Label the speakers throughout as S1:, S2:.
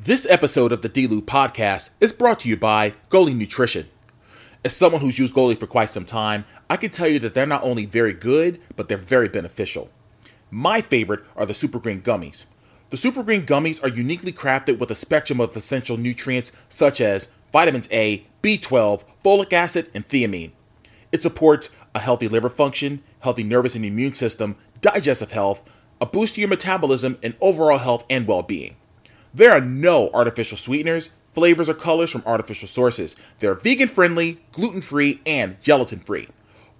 S1: This episode of the D-Lew podcast is brought to you by Goli Nutrition. As someone who's used Goli for quite some time, I can tell you that they're not only very good, but they're very beneficial. My favorite are the Super Green Gummies. The Super Green Gummies are uniquely crafted with a spectrum of essential nutrients such as vitamins A, B12, folic acid, and thiamine. It supports a healthy liver function, healthy nervous and immune system, digestive health, a boost to your metabolism, and overall health and well being. There are no artificial sweeteners, flavors, or colors from artificial sources. They're vegan friendly, gluten free, and gelatin free.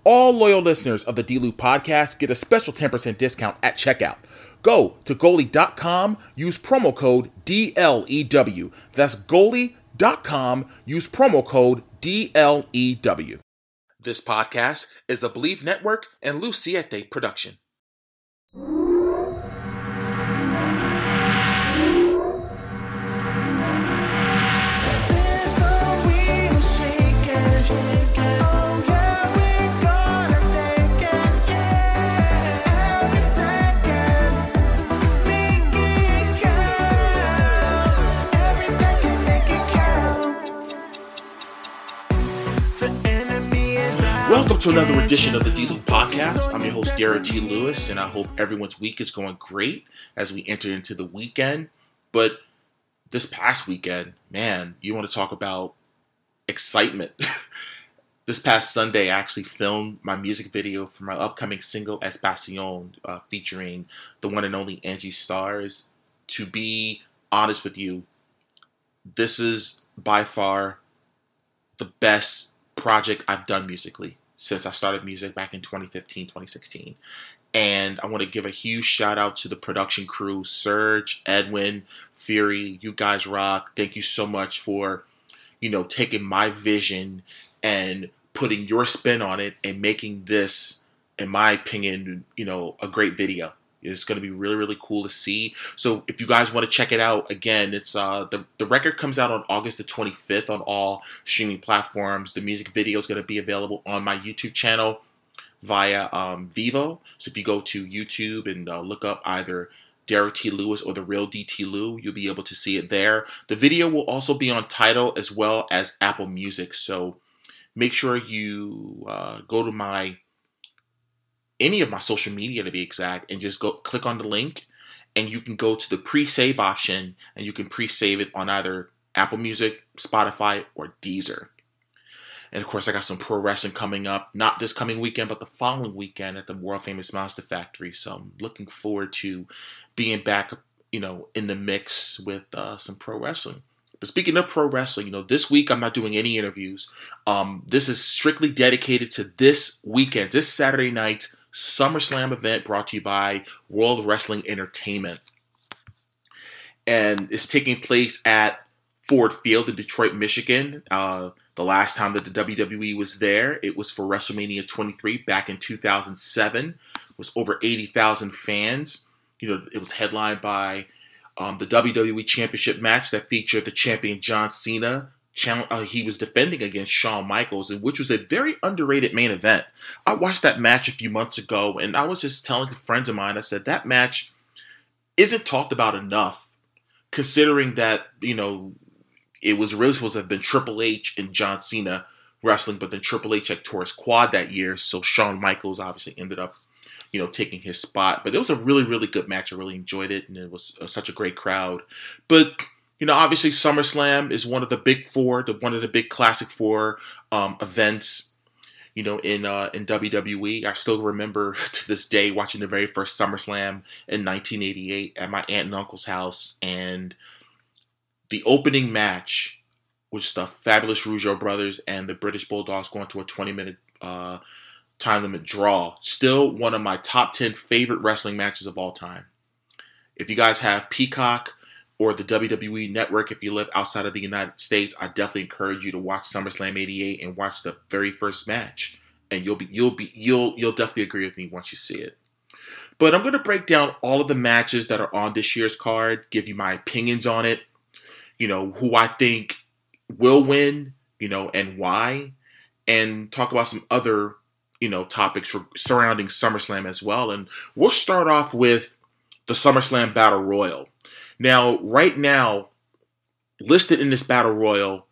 S1: All loyal listeners of the D-Lew podcast get a special 10% discount at checkout. Go to goli.com, use promo code DLEW. That's goli.com, use promo code DLEW. This podcast is a Believe Network and Luciete production. Welcome to another edition of the D-Lew Podcast. I'm your host, Derrick T. Lewis, and I hope everyone's week is going great as we enter into the weekend. But this past weekend, man, you want to talk about excitement. this past Sunday, I actually filmed my music video for my upcoming single Es Pasíon, uh, featuring the one and only Angie Starrz. To be honest with you, this is by far the best project I've done musically since I started music back in 2015, 2016. And I want to give a huge shout out to the production crew Serge, Edwin, Fury. You guys rock. Thank you so much for, you know, taking my vision and putting your spin on it and making this, in my opinion, you know, a great video. It's going to be really, really cool to see. So if you guys want to check it out, again, it's uh, the the record comes out on August the 25th on all streaming platforms. The music video is going to be available on my YouTube channel via um, Vevo. So if you go to YouTube and uh, look up either Derrick T. Lewis or the real DT Lew, you'll be able to see it there. The video will also be on Tidal as well as Apple Music. So make sure you uh, go to my any of my social media to be exact, and just go click on the link, and you can go to the pre-save option, and you can pre-save it on either Apple Music, Spotify, or Deezer. And of course, I got some pro wrestling coming up, not this coming weekend, but the following weekend at the world famous Monster Factory. So I'm looking forward to being back, you know, in the mix with uh, some pro wrestling. But speaking of pro wrestling, you know, this week I'm not doing any interviews. Um, this is strictly dedicated to this weekend, this Saturday night, SummerSlam event brought to you by World Wrestling Entertainment. And it's taking place at Ford Field in Detroit, Michigan. Uh, the last time that the WWE was there, it was for WrestleMania 23 back in 2007. It was over 80,000 fans. You know, it was headlined by um, the WWE Championship match that featured the champion John Cena uh, he was defending against Shawn Michaels, which was a very underrated main event. I watched that match a few months ago, and I was just telling friends of mine, I said that match isn't talked about enough, considering that you know it was really supposed to have been Triple H and John Cena wrestling, but then Triple H had tore his quad that year, so Shawn Michaels obviously ended up you know, taking his spot. But it was a really, really good match. I really enjoyed it, and it was uh, such a great crowd. But you know, obviously SummerSlam is one of the big four, the one of the big classic four um, events. You know, in uh, in WWE, I still remember to this day watching the very first SummerSlam in 1988 at my aunt and uncle's house, and the opening match was the Fabulous Rougeau brothers and the British Bulldogs going to a 20 minute uh, time limit draw. Still one of my top 10 favorite wrestling matches of all time. If you guys have Peacock, or the WWE Network if you live outside of the United States, I definitely encourage you to watch SummerSlam '88 and watch the very first match, and you'll be you'll be you'll you'll definitely agree with me once you see it. But I'm going to break down all of the matches that are on this year's card, give you my opinions on it, you know, who I think will win, you know, and why, and talk about some other, you know, topics surrounding SummerSlam as well. And we'll start off with the SummerSlam Battle Royal. Now, right now, listed in this Battle Royal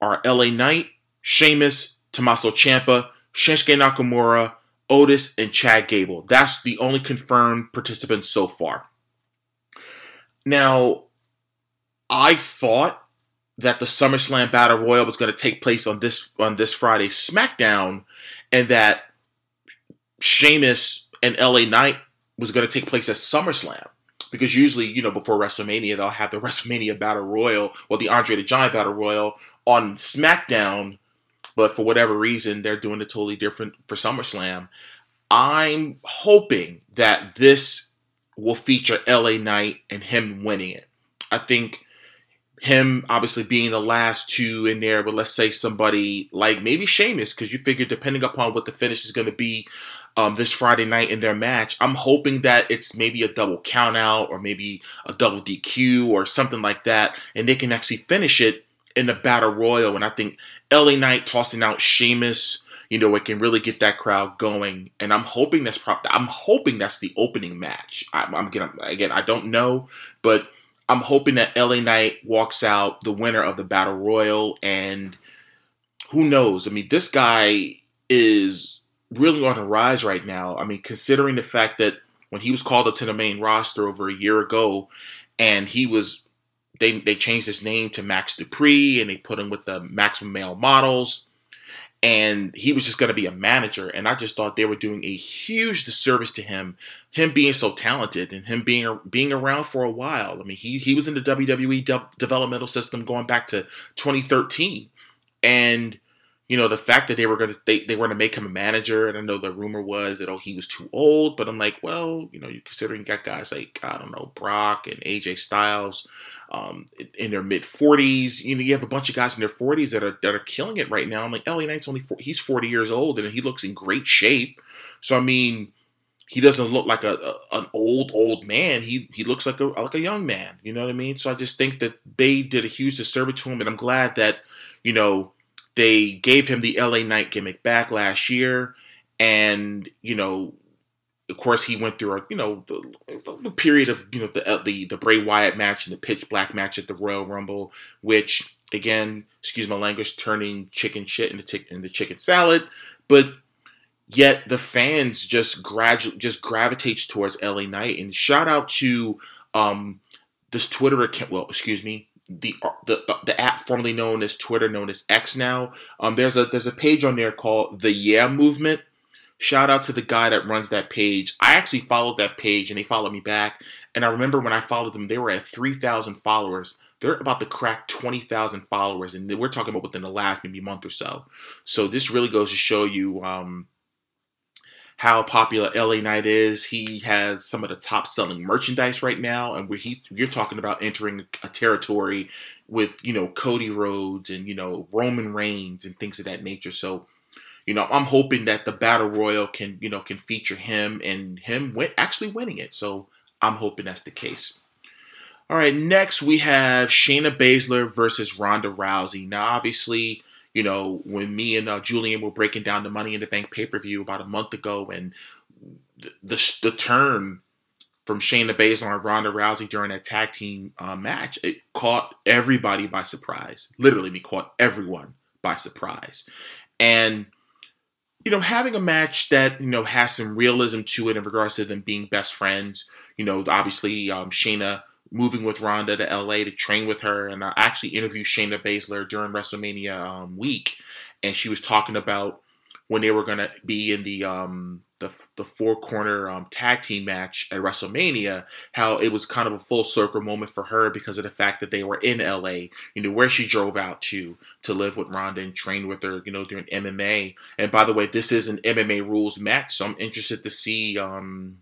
S1: are LA Knight, Sheamus, Tommaso Ciampa, Shinsuke Nakamura, Otis, and Chad Gable. That's the only confirmed participants so far. Now, I thought that the SummerSlam Battle Royal was going to take place on this on this Friday SmackDown, and that Sheamus and LA Knight was going to take place at SummerSlam. Because usually, you know, before WrestleMania, they'll have the WrestleMania Battle Royal or the Andre the Giant Battle Royal on SmackDown but for whatever reason, they're doing it totally different for SummerSlam. I'm hoping that this will feature LA Knight and him winning it. I think him obviously being the last two in there, but let's say somebody like maybe Sheamus, because you figure depending upon what the finish is going to be um, this Friday night in their match, I'm hoping that it's maybe a double count out or maybe a double DQ or something like that, and they can actually finish it in the battle royal. And I think LA Knight tossing out Sheamus, you know, it can really get that crowd going. And I'm hoping that's probably I'm hoping that's the opening match. I'm, I'm again, again, I don't know, but I'm hoping that LA Knight walks out the winner of the battle royal. And who knows? I mean, this guy is really on a rise right now. I mean, considering the fact that when he was called up to the main roster over a year ago, and he was they they changed his name to Max Dupri, and they put him with the Maximum Male Models. And he was just going to be a manager. And I just thought they were doing a huge disservice to him, him being so talented and him being being around for a while. I mean, he he was in the WWE de- developmental system going back to 2013, and you know the fact that they were going to they, they were to make him a manager and i know the rumor was that oh he was too old but i'm like well you know you considering you got guys like i don't know brock and aj styles um, in their mid 40s. You know, you have a bunch of guys in their 40s that are that are killing it right now. I'm like, LA Knight's only 40, he's 40 years old and he looks in great shape. So I mean, he doesn't look like a, a, an old old man. He he looks like a like a young man. You know what I mean? So I just think that they did a huge disservice to him, and I'm glad that you know they gave him the LA Knight gimmick back last year, and you know of course, he went through a you know the, the period of you know the, uh, the the Bray Wyatt match and the pitch black match at the Royal Rumble, which again, excuse my language, turning chicken shit into, t- into chicken salad, but yet the fans just gradually just gravitates towards LA Knight. And shout out to um, this Twitter account. Well, excuse me, the the the app formerly known as Twitter, known as X now. Um, there's a there's a page on there called the Yeah Movement Shout out to the guy that runs that page. I actually followed that page and they followed me back. And I remember when I followed them, they were at 3,000 followers. They're about to crack 20,000 followers. And we're talking about within the last maybe month or so. So this really goes to show you um, how popular LA Knight is. He has some of the top selling merchandise right now. And where he, you're talking about entering a territory with, you know, Cody Rhodes and, you know, Roman Reigns and things of that nature. So, you know, I'm hoping that the battle royal can, you know, can feature him and him win, actually winning it. So I'm hoping that's the case. All right, next we have Shayna Baszler versus Ronda Rousey. Now, obviously, you know, when me and uh, Julian were breaking down the Money in the Bank pay per view about a month ago, and the, the, the turn from Shayna Baszler and Ronda Rousey during that tag team uh, match, it caught everybody by surprise. Literally, me caught everyone by surprise. And you know, having a match that you know has some realism to it in regards to them being best friends. You know, obviously um, Shayna moving with Ronda to LA to train with her, and I actually interviewed Shayna Baszler during WrestleMania um, week, and she was talking about when they were going to be in the um, the, the four corner um, tag team match at WrestleMania, how it was kind of a full circle moment for her because of the fact that they were in LA, you know, where she drove out to to live with Ronda and train with her, you know, during MMA. And by the way, this is an MMA rules match, so I'm interested to see um,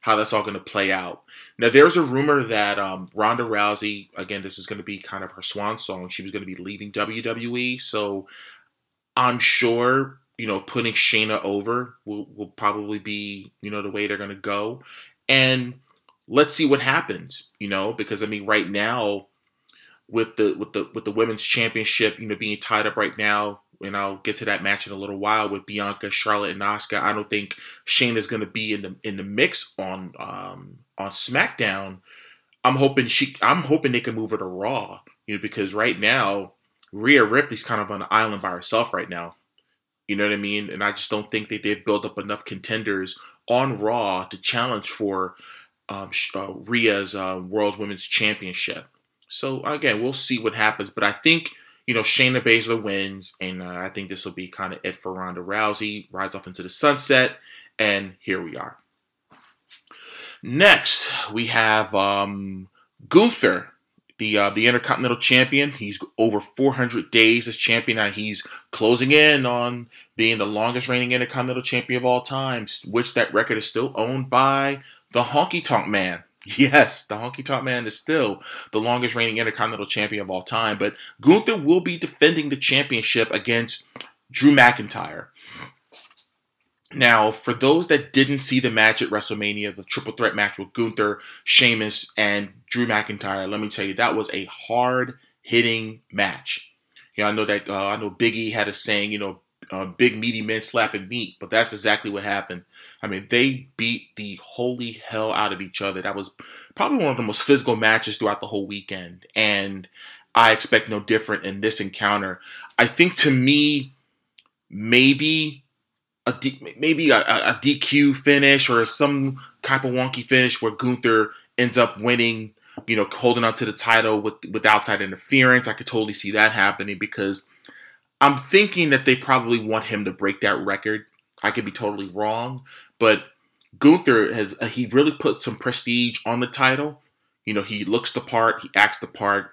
S1: how that's all going to play out. Now, there's a rumor that um, Ronda Rousey, again, this is going to be kind of her swan song. She was going to be leaving WWE, so I'm sure you know putting Shayna over will will probably be you know the way they're going to go, and let's see what happens. You know, because I mean, right now with the with the with the women's championship, you know, being tied up right now, and I'll get to that match in a little while with Bianca, Charlotte, and Asuka. I don't think Shane is going to be in the in the mix on um, on SmackDown. I'm hoping she. I'm hoping they can move her to Raw. You know, because right now Rhea Ripley's kind of on an island by herself right now. You know what I mean? And I just don't think they did build up enough contenders on Raw to challenge for um, uh, Rhea's uh, World Women's Championship. So again, we'll see what happens. But I think you know Shayna Baszler wins, and uh, I think this will be kind of it for Ronda Rousey. Rides off into the sunset, and here we are. Next, we have um, Gunther, the uh, the Intercontinental Champion. He's over 400 days as champion, and he's closing in on being the longest reigning Intercontinental Champion of all time, which that record is still owned by the Honky Tonk Man. Yes, the Honky Tonk Man is still the longest reigning Intercontinental Champion of all time, but Gunther will be defending the championship against Drew McIntyre. Now, for those that didn't see the match at WrestleMania, the triple threat match with Gunther, Sheamus, and Drew McIntyre, let me tell you, that was a hard hitting match. You know, I know that uh, I know Biggie had a saying, you know, uh, big meaty men slapping meat, but that's exactly what happened. I mean, they beat the holy hell out of each other. That was probably one of the most physical matches throughout the whole weekend, and I expect no different in this encounter. I think to me, maybe a D, maybe a, a DQ finish or some type of wonky finish where Gunther ends up winning. You know, holding on to the title with with outside interference. I could totally see that happening because I'm thinking that they probably want him to break that record. I could be totally wrong, but Gunther has uh, he really put some prestige on the title. You know, he looks the part, he acts the part.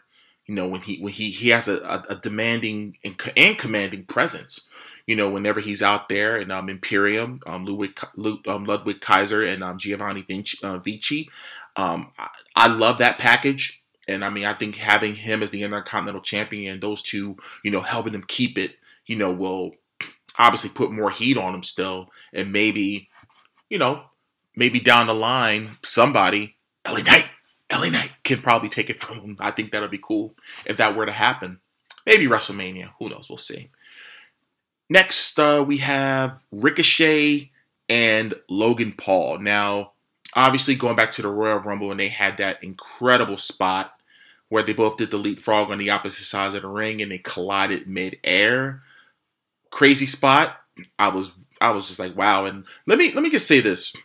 S1: You know, when he when he he has a, a, a demanding and, and, commanding presence. You know, whenever he's out there and um, Imperium, um, Ludwig, um, Ludwig Kaiser and um, Giovanni Vinci, uh, Vici, um, I, I love that package. And I mean, I think having him as the Intercontinental Champion and those two, you know, helping him keep it, you know, will obviously put more heat on him still. And maybe, you know, maybe down the line, somebody, LA Knight, LA Knight can probably take it from him. I think that'll be cool if that were to happen. Maybe WrestleMania. Who knows? We'll see. Next, uh, we have Ricochet and Logan Paul. Now, obviously going back to the Royal Rumble and they had that incredible spot where they both did the leapfrog on the opposite sides of the ring and they collided mid-air. Crazy spot. I was I was just like, wow. And let me let me just say this.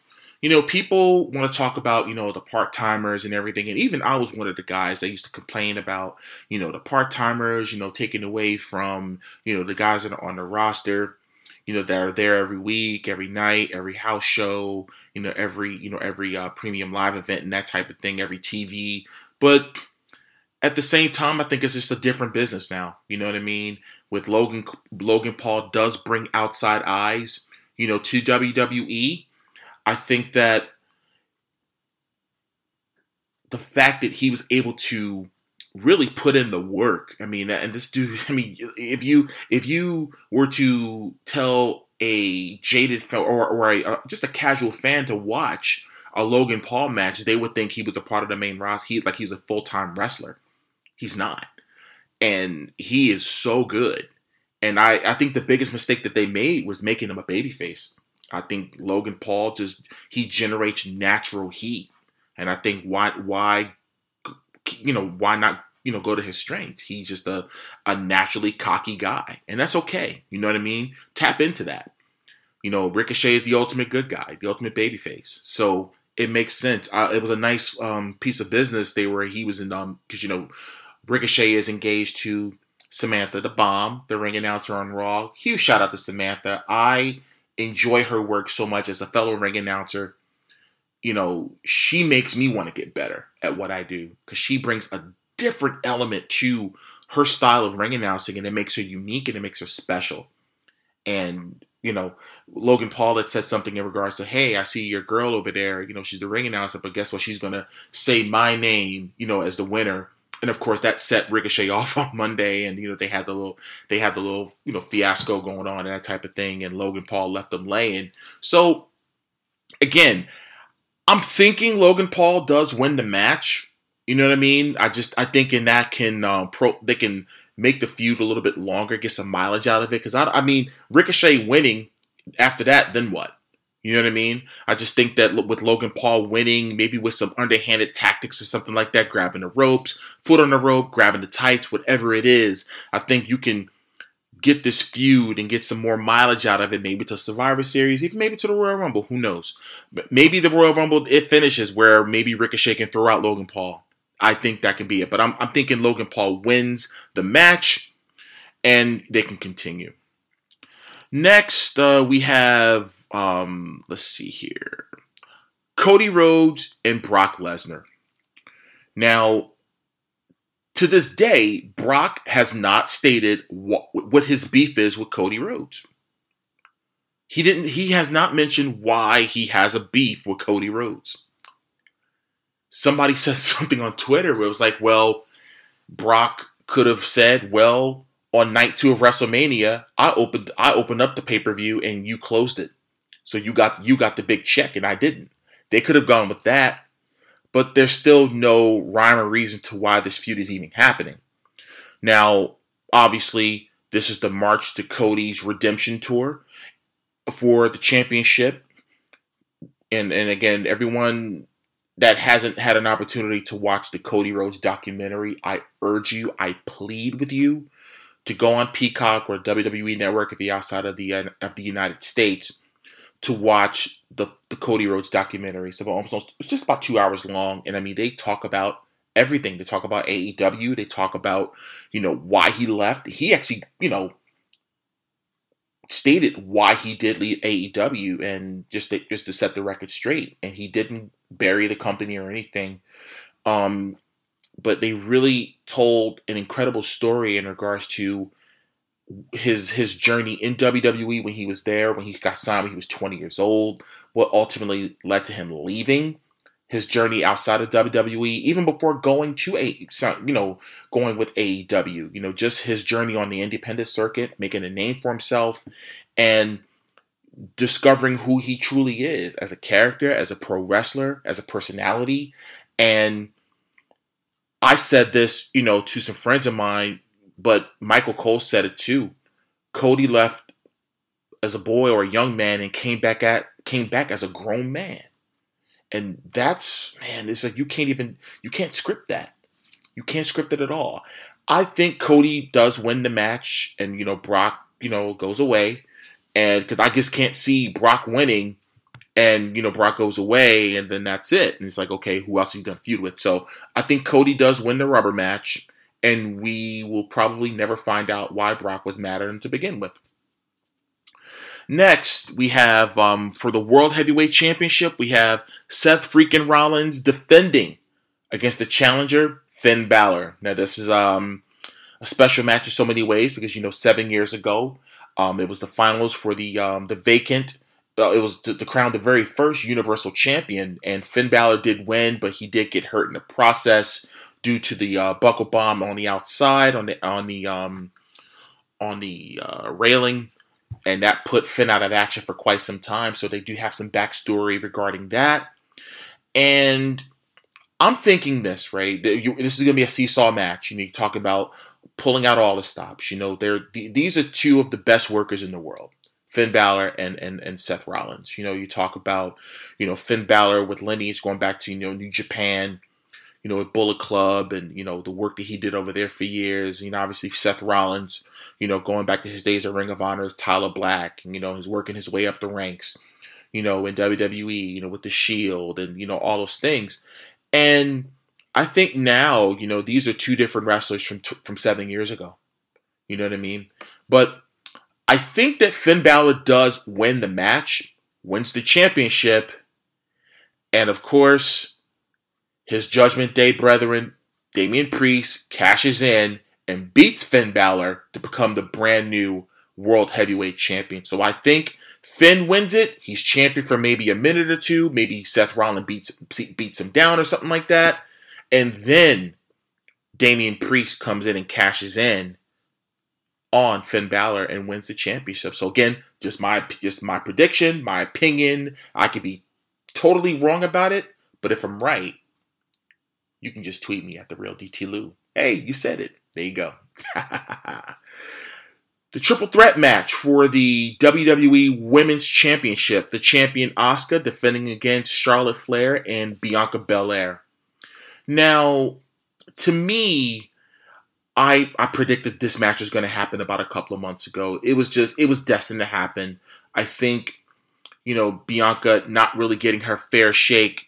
S1: You know, people want to talk about, you know, the part timers and everything. And even I was one of the guys that used to complain about, you know, the part timers, you know, taking away from, you know, the guys that are on the roster you know that are there every week, every night, every house show, you know, every you know every uh, premium live event and that type of thing, every TV. But at the same time, I think it's just a different business now. You know what I mean? With Logan Logan Paul does bring outside eyes, you know, to WWE. I think that the fact that he was able to really put in the work. I mean, and this dude. I mean, if you if you were to tell a jaded or or a, uh, just a casual fan to watch a Logan Paul match, they would think he was a part of the main roster. He's like he's a full time wrestler. He's not, and he is so good. And I I think the biggest mistake that they made was making him a babyface. I think Logan Paul just he generates natural heat, and I think why why you know, why not, you know, go to his strengths? He's just a, a naturally cocky guy. And that's okay. You know what I mean? Tap into that. You know, Ricochet is the ultimate good guy, the ultimate babyface. So it makes sense. Uh, it was a nice um, piece of business they were, he was in, um, because, you know, Ricochet is engaged to Samantha the Bomb, the ring announcer on Raw. Huge shout out to Samantha. I enjoy her work so much as a fellow ring announcer you know, she makes me want to get better at what I do because she brings a different element to her style of ring announcing and it makes her unique and it makes her special. And you know, Logan Paul had said something in regards to, hey, I see your girl over there. You know, she's the ring announcer, but guess what? She's gonna say my name, you know, as the winner. And of course, that set Ricochet off on Monday, and you know they had the little they had the little you know fiasco going on and that type of thing, and Logan Paul left them laying. So again, I'm thinking Logan Paul does win the match. You know what I mean? I just I think in that can um, pro they can make the feud a little bit longer, get some mileage out of it. Because I, I mean, Ricochet winning after that, then what? You know what I mean? I just think that with Logan Paul winning, maybe with some underhanded tactics or something like that, grabbing the ropes, foot on the rope, grabbing the tights, whatever it is, I think you can get this feud and get some more mileage out of it, maybe to Survivor Series, even maybe to the Royal Rumble. Who knows? Maybe the Royal Rumble it finishes where maybe Ricochet can throw out Logan Paul. I think that can be it. But I'm, I'm thinking Logan Paul wins the match and they can continue. Next, uh, we have, um, let's see here Cody Rhodes and Brock Lesnar. Now, to this day, Brock has not stated what, what his beef is with Cody Rhodes. He didn't. He has not mentioned why he has a beef with Cody Rhodes somebody says something on Twitter where it was like, well, Brock could have said, well, on night two of WrestleMania, I opened I opened up the pay per view and you closed it, so you got you got the big check and I didn't. They could have gone with that, but there's still no rhyme or reason to why this feud is even happening. Now, obviously, this is the March to Cody's redemption tour for the championship, and and again, everyone that hasn't had an opportunity to watch the Cody Rhodes documentary, I urge you, I plead with you to go on Peacock or WWE Network if you're outside of the of the United States to watch the the Cody Rhodes documentary. So almost it's just about two hours long, and I mean they talk about everything. They talk about AEW. They talk about you know why he left. He actually you know stated why he did leave AEW and just to, just to set the record straight. And he didn't bury the company or anything. Um, but they really told an incredible story in regards to his his journey in WWE when he was there, when he got signed when he was 20 years old, what ultimately led to him leaving, his journey outside of WWE, even before going to a you know going with AEW, you know just his journey on the independent circuit, making a name for himself, and discovering who he truly is as a character, as a pro wrestler, as a personality. And I said this, you know, to some friends of mine, but Michael Cole said it too. Cody left as a boy or a young man and came back at came back as a grown man. And that's man, it's like you can't even you can't script that. You can't script it at all. I think Cody does win the match and you know Brock, you know, goes away and because I just can't see Brock winning, and you know Brock goes away, and then that's it. And it's like, okay, who else is gonna feud with? So I think Cody does win the rubber match, and we will probably never find out why Brock was mad at him to begin with. Next, we have um, for the World Heavyweight Championship, we have Seth freaking Rollins defending against the challenger Finn Balor. Now, this is um, a special match in so many ways because you know seven years ago um, it was the finals for the um, the vacant. Uh, it was to, to, crown the very first Universal Champion, and Finn Balor did win, but he did get hurt in the process due to the uh, buckle bomb on the outside on the on the um, on the uh, railing, and that put Finn out of action for quite some time. So they do have some backstory regarding that, and I'm thinking this right. This is going to be a seesaw match. You know, you talk about pulling out all the stops. You know, they're these are two of the best workers in the world. Finn Balor and, and, and Seth Rollins. You know, you talk about, you know, Finn Balor with lineage going back to, you know, New Japan, you know, with Bullet Club and, you know, the work that he did over there for years. You know, obviously Seth Rollins, you know, going back to his days at Ring of Honor as Tyler Black, and, you know, he's working his way up the ranks, you know, in WWE, you know, with the Shield and, you know, all those things. And I think now, you know, these are two different wrestlers from from seven years ago. You know what I mean? But I think that Finn Balor does win the match, wins the championship, and of course, his Judgment Day brethren, Damian Priest, cashes in and beats Finn Balor to become the brand new world heavyweight champion. So I think Finn wins it. He's champion for maybe a minute or two. Maybe Seth Rollins beats beats him down or something like that. And then Damian Priest comes in and cashes in on Finn Balor and wins the championship. So again, just my just my prediction, my opinion. I could be totally wrong about it, but if I'm right, you can just tweet me at the real DT Lew. Hey, you said it. There you go. the triple threat match for the WWE Women's Championship. The champion Asuka defending against Charlotte Flair and Bianca Belair. Now, to me, I I predicted this match was going to happen about a couple of months ago. It was just it was destined to happen. I think you know Bianca not really getting her fair shake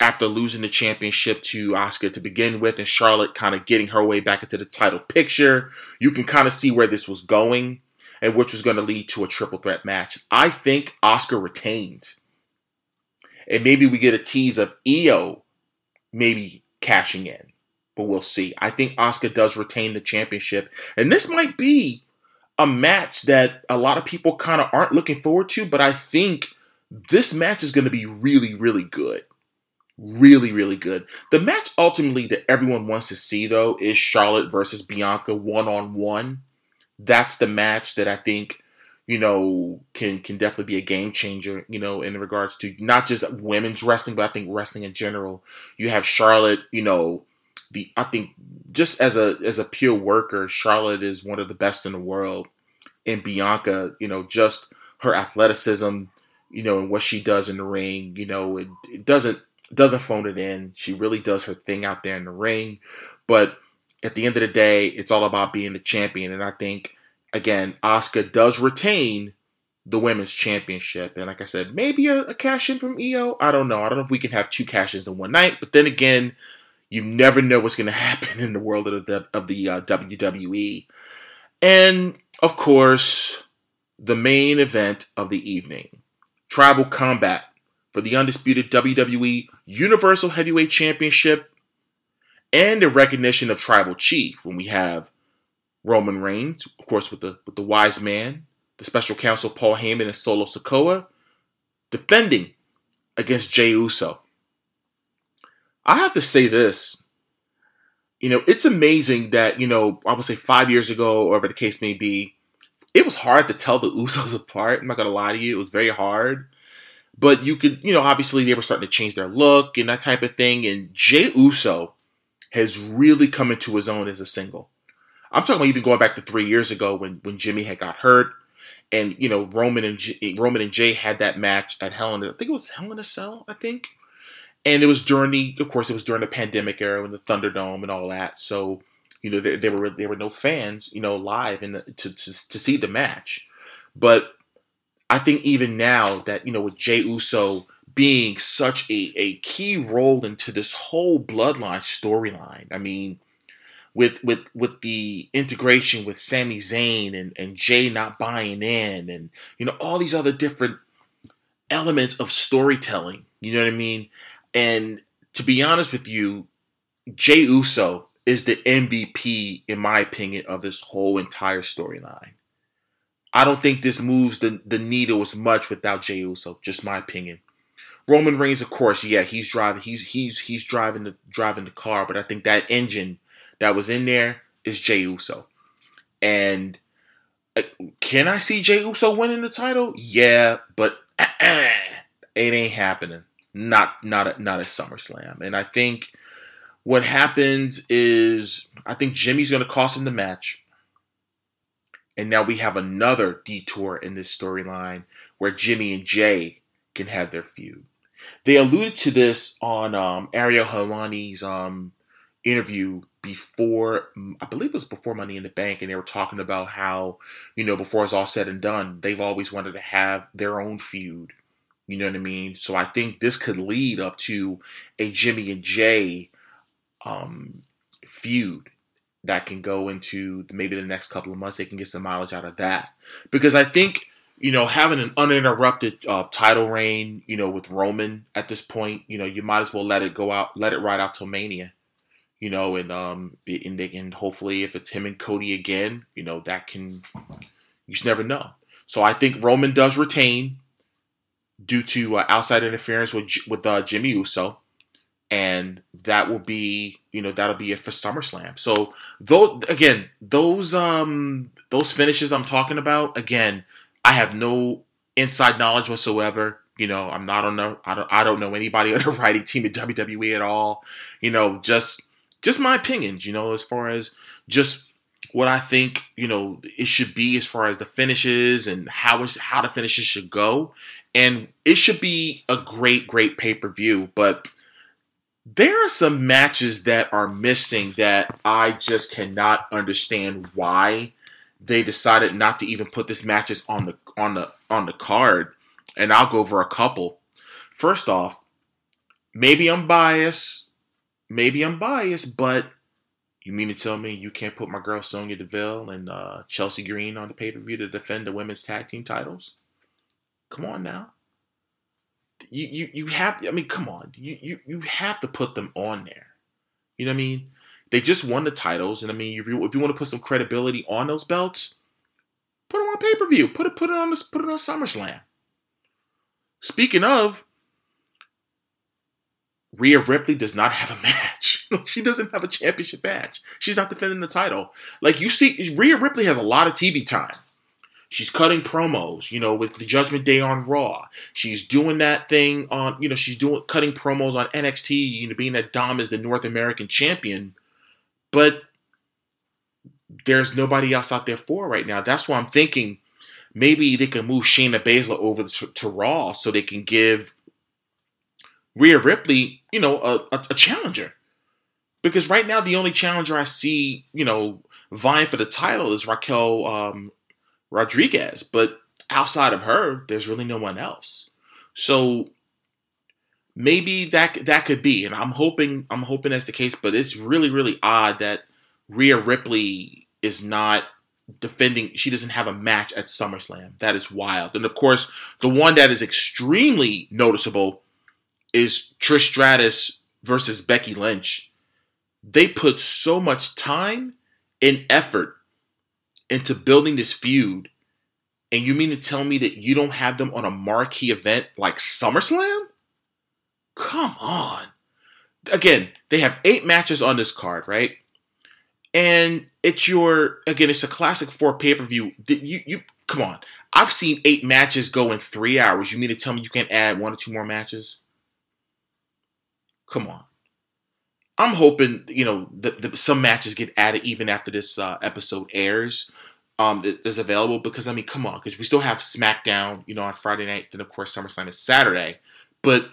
S1: after losing the championship to Asuka to begin with, and Charlotte kind of getting her way back into the title picture. You can kind of see where this was going and which was going to lead to a triple threat match. I think Asuka retains. And maybe we get a tease of Io maybe cashing in. But we'll see. I think Asuka does retain the championship. And this might be a match that a lot of people kind of aren't looking forward to, but I think this match is going to be really, really good really, really good. The match ultimately that everyone wants to see, though, is Charlotte versus Bianca one on one. That's the match that I think you know can can definitely be a game changer. You know, in regards to not just women's wrestling, but I think wrestling in general. You have Charlotte. You know, the I think just as a as a pure worker, Charlotte is one of the best in the world. And Bianca, you know, just her athleticism, you know, and what she does in the ring, you know, it, it doesn't doesn't phone it in. She really does her thing out there in the ring. But at the end of the day, it's all about being the champion. And I think, again, Asuka does retain the women's championship. And like I said, maybe a, a cash in from Io. I don't know. I don't know if we can have two cash ins in one night. But then again, you never know what's going to happen in the world of the, of the uh, WWE. And of course, the main event of the evening Tribal Combat for the undisputed WWE Universal Heavyweight Championship and in recognition of Tribal Chief when we have Roman Reigns, of course, with the with the wise man, the special counsel Paul Heyman and Solo Sikoa, defending against Jey Uso. I have to say this. You know, it's amazing that, you know, I would say five years ago, or whatever the case may be, it was hard to tell the Usos apart. I'm not gonna lie to you, it was very hard. But you could, you know, obviously they were starting to change their look and that type of thing. And Jey Uso has really come into his own as a single. I'm talking about even going back to three years ago when when Jimmy had got hurt, and you know Roman and Jey, Roman and Jey had that match at Hell in I think it was Hell in a Cell, I think, and it was during the, of course, it was during the pandemic era and the Thunderdome and all that. So you know there, there were there were no fans, you know, live and to, to to see the match, but I think even now that, you know, with Jey Uso being such a, a key role into this whole bloodline storyline, I mean, with with with the integration with Sami Zayn and, and Jey not buying in and you know all these other different elements of storytelling, you know what I mean? And to be honest with you, Jey Uso is the MVP in my opinion of this whole entire storyline. I don't think this moves the, the needle as much without Jey Uso. Just my opinion. Roman Reigns, of course, yeah, he's driving. He's he's he's driving the driving the car, but I think that engine that was in there is Jey Uso. And uh, can I see Jey Uso winning the title? Yeah, but it ain't happening. Not not at, not at SummerSlam. And I think what happens is I think Jimmy's going to cost him the match. And now we have another detour in this storyline where Jimmy and Jey can have their feud. They alluded to this on um, Ariel Helwani's um, interview before, I believe it was before Money in the Bank, and they were talking about how, you know, before it's all said and done, they've always wanted to have their own feud. You know what I mean? So I think this could lead up to a Jimmy and Jey um, feud that can go into maybe the next couple of months. They can get some mileage out of that because I think you know having an uninterrupted uh, title reign, you know, with Roman at this point, you know, you might as well let it go out, let it ride out till Mania, you know, and um, and they can hopefully if it's him and Cody again, you know, that can. You just never know. So I think Roman does retain due to uh, outside interference with with uh, Jimmy Uso, and that will be you know that'll be it for SummerSlam. So though again those um those finishes I'm talking about again I have no inside knowledge whatsoever. You know I'm not on the I don't I don't know anybody on the writing team at WWE at all. You know just just my opinions. You know as far as just what I think you know it should be as far as the finishes and how is how the finishes should go, and it should be a great great pay per view. But there are some matches that are missing that I just cannot understand why they decided not to even put this matches on the on the on the card. And I'll go over a couple. First off, maybe I'm biased. Maybe I'm biased, but you mean to tell me you can't put my girl Sonya Deville and uh, Chelsea Green on the pay per view to defend the women's tag team titles? Come on now. You you you have. I mean, come on. You you you have to put them on there. You know what I mean? They just won the titles, and I mean, if you if you want to put some credibility on those belts, put them on pay per view. Put it put it on this put it on SummerSlam. Speaking of, Rhea Ripley does not have a match. she doesn't have a championship match. She's not defending the title. Like you see, Rhea Ripley has a lot of TV time. She's cutting promos, you know, with the Judgment Day on Raw. She's doing that thing on, you know, she's doing cutting promos on NXT, you know, being that Dom is the North American champion. But there's nobody else out there for right now. That's why I'm thinking maybe they can move Shayna Baszler over to, to Raw so they can give Rhea Ripley, you know, a, a, a, challenger. Because right now, the only challenger I see, you know, vying for the title is Raquel um, Rodriguez. But outside of her, there's really no one else. So maybe that that could be, and I'm hoping I'm hoping that's the case. But it's really really odd that Rhea Ripley is not defending. She doesn't have a match at SummerSlam. That is wild. And of course, the one that is extremely noticeable is Trish Stratus versus Becky Lynch. They put so much time and effort into building this feud, and you mean to tell me that you don't have them on a marquee event like SummerSlam? Come on. Again, they have eight matches on this card, right? And it's your again, it's a classic four pay per view. You you come on. I've seen eight matches go in three hours. You mean to tell me you can't add one or two more matches? Come on. I'm hoping you know that some matches get added even after this uh, episode airs. Um, is available because I mean, come on, because we still have SmackDown, you know, on Friday night. Then of course SummerSlam is Saturday, but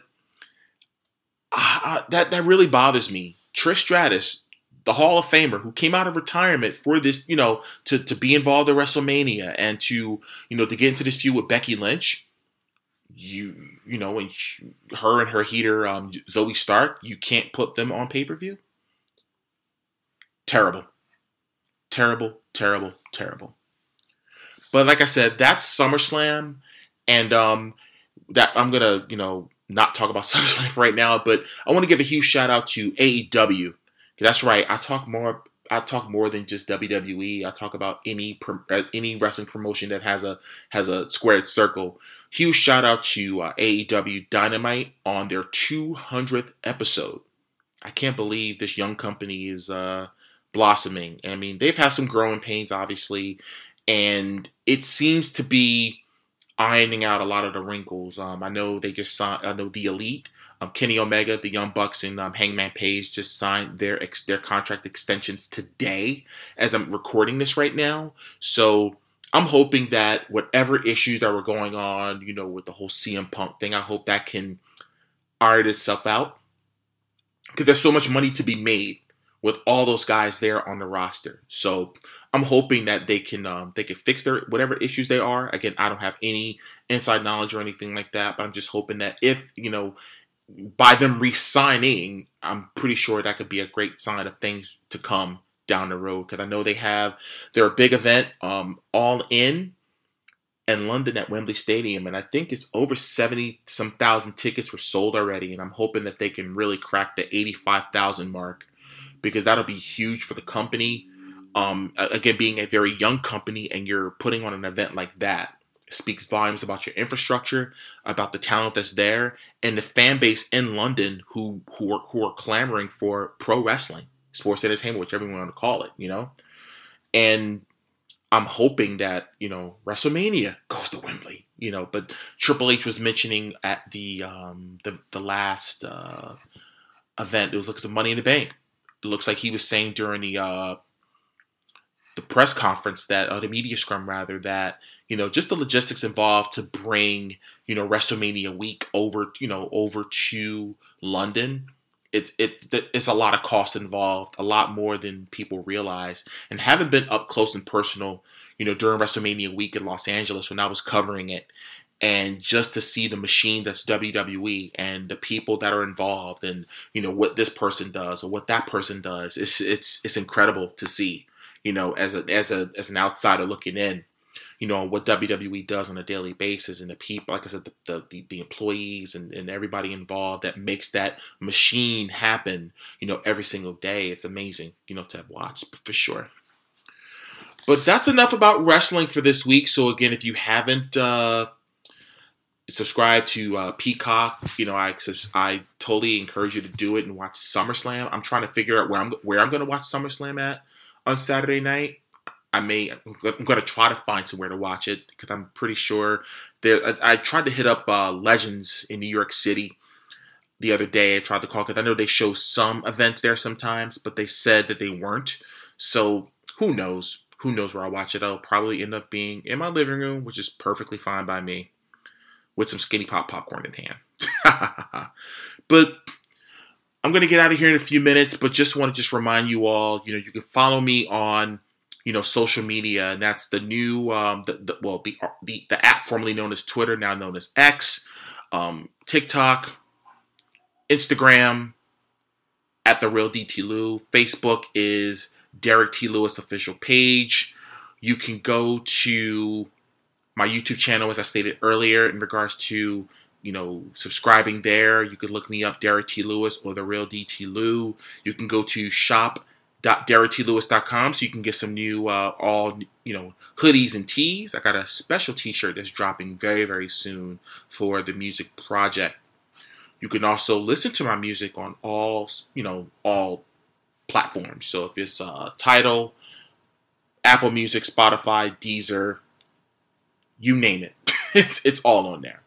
S1: uh, that that really bothers me. Trish Stratus, the Hall of Famer, who came out of retirement for this, you know, to to be involved in WrestleMania and to you know to get into this feud with Becky Lynch you you know and she, her and her heater um, Zoey Stark you can't put them on pay per view. Terrible, terrible, terrible, terrible. But like I said, that's SummerSlam, and um, that I'm gonna you know not talk about SummerSlam right now, but I want to give a huge shout out to AEW. That's right, I talk more I talk more than just WWE. I talk about any uh, any wrestling promotion that has a has a squared circle. Huge shout out to uh, AEW Dynamite on their 200th episode. I can't believe this young company is uh, blossoming. I mean, they've had some growing pains, obviously, and it seems to be ironing out a lot of the wrinkles. Um, I know they just signed. I know the Elite um, Kenny Omega, the Young Bucks, and um, Hangman Page just signed their ex- their contract extensions today, as I'm recording this right now. So I'm hoping that whatever issues that were going on, you know, with the whole CM Punk thing, I hope that can iron itself out because there's so much money to be made with all those guys there on the roster. So I'm hoping that they can um, they can fix their whatever issues they are. Again, I don't have any inside knowledge or anything like that, but I'm just hoping that if you know by them re-signing, I'm pretty sure that could be a great sign of things to come down the road. Because I know they have their big event, um, All In, in London at Wembley Stadium, and I think it's over seventy some thousand tickets were sold already. And I'm hoping that they can really crack the eighty-five thousand mark because that'll be huge for the company. Um, again, being a very young company and you're putting on an event like that speaks volumes about your infrastructure, about the talent that's there, and the fan base in London who who are, who are clamoring for pro wrestling, sports entertainment, whichever you want to call it, you know. And I'm hoping that you know WrestleMania goes to Wembley, you know. But Triple H was mentioning at the um, the the last uh, event, it was looks like the Money in the Bank. It looks like he was saying during the uh, the press conference that, uh, the media scrum rather, that you know just the logistics involved to bring you know WrestleMania week over you know over to London. It's it, it's a lot of cost involved, a lot more than people realize. And having been up close and personal, you know, during WrestleMania week in Los Angeles when I was covering it, and just to see the machine that's WWE and the people that are involved and you know what this person does or what that person does, it's it's it's incredible to see you know, as a as a as an outsider looking in, you know, what WWE does on a daily basis and the people, like I said, the the, the employees and, and everybody involved that makes that machine happen, you know, every single day. It's amazing, you know, to have watched for sure. But that's enough about wrestling for this week. So again, if you haven't uh, subscribed to uh, Peacock, you know, I I totally encourage you to do it and watch SummerSlam. I'm trying to figure out where I'm where I'm going to watch SummerSlam at on Saturday night. I may I'm going to try to find somewhere to watch it because I'm pretty sure there. I, I tried to hit up uh, Legends in New York City the other day. I tried to call because I know they show some events there sometimes, but they said that they weren't. So who knows? Who knows where I'll watch it? I'll probably end up being in my living room, which is perfectly fine by me, with some skinny pop popcorn in hand. but I'm to get out of here in a few minutes, but just want to just remind you all, you know, you can follow me on, you know, social media, and that's the new, um, the, the well, the, the the app formerly known as Twitter, now known as X, um, TikTok, Instagram, at the real DT Lew. Facebook is Derrick T Lewis official page. You can go to my YouTube channel, as I stated earlier, in regards to you know, subscribing there. You could look me up, Derrick T. Lewis or The Real DT Lew. You can go to shop.derricktlewis.com so you can get some new, uh, all, you know, hoodies and tees. I got a special t shirt that's dropping very, very soon for the music project. You can also listen to my music on all, you know, all platforms. So if it's uh, Tidal, Apple Music, Spotify, Deezer, you name it, it's, it's all on there.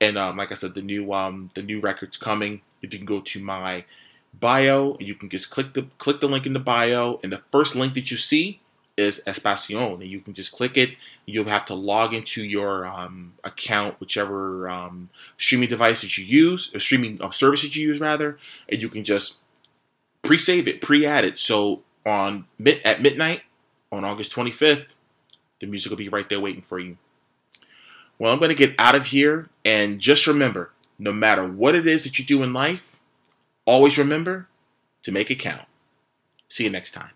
S1: And um, like I said, the new um, the new record's coming. If you can go to my bio, you can just click the click the link in the bio, and the first link that you see is Es Pasíon, and you can just click it. You'll have to log into your um, account, whichever um, streaming device that you use, or streaming uh, service that you use, rather, and you can just pre-save it, pre-add it. So on mid at midnight on August 25th, the music will be right there waiting for you. Well, I'm going to get out of here. And just remember no matter what it is that you do in life, always remember to make it count. See you next time.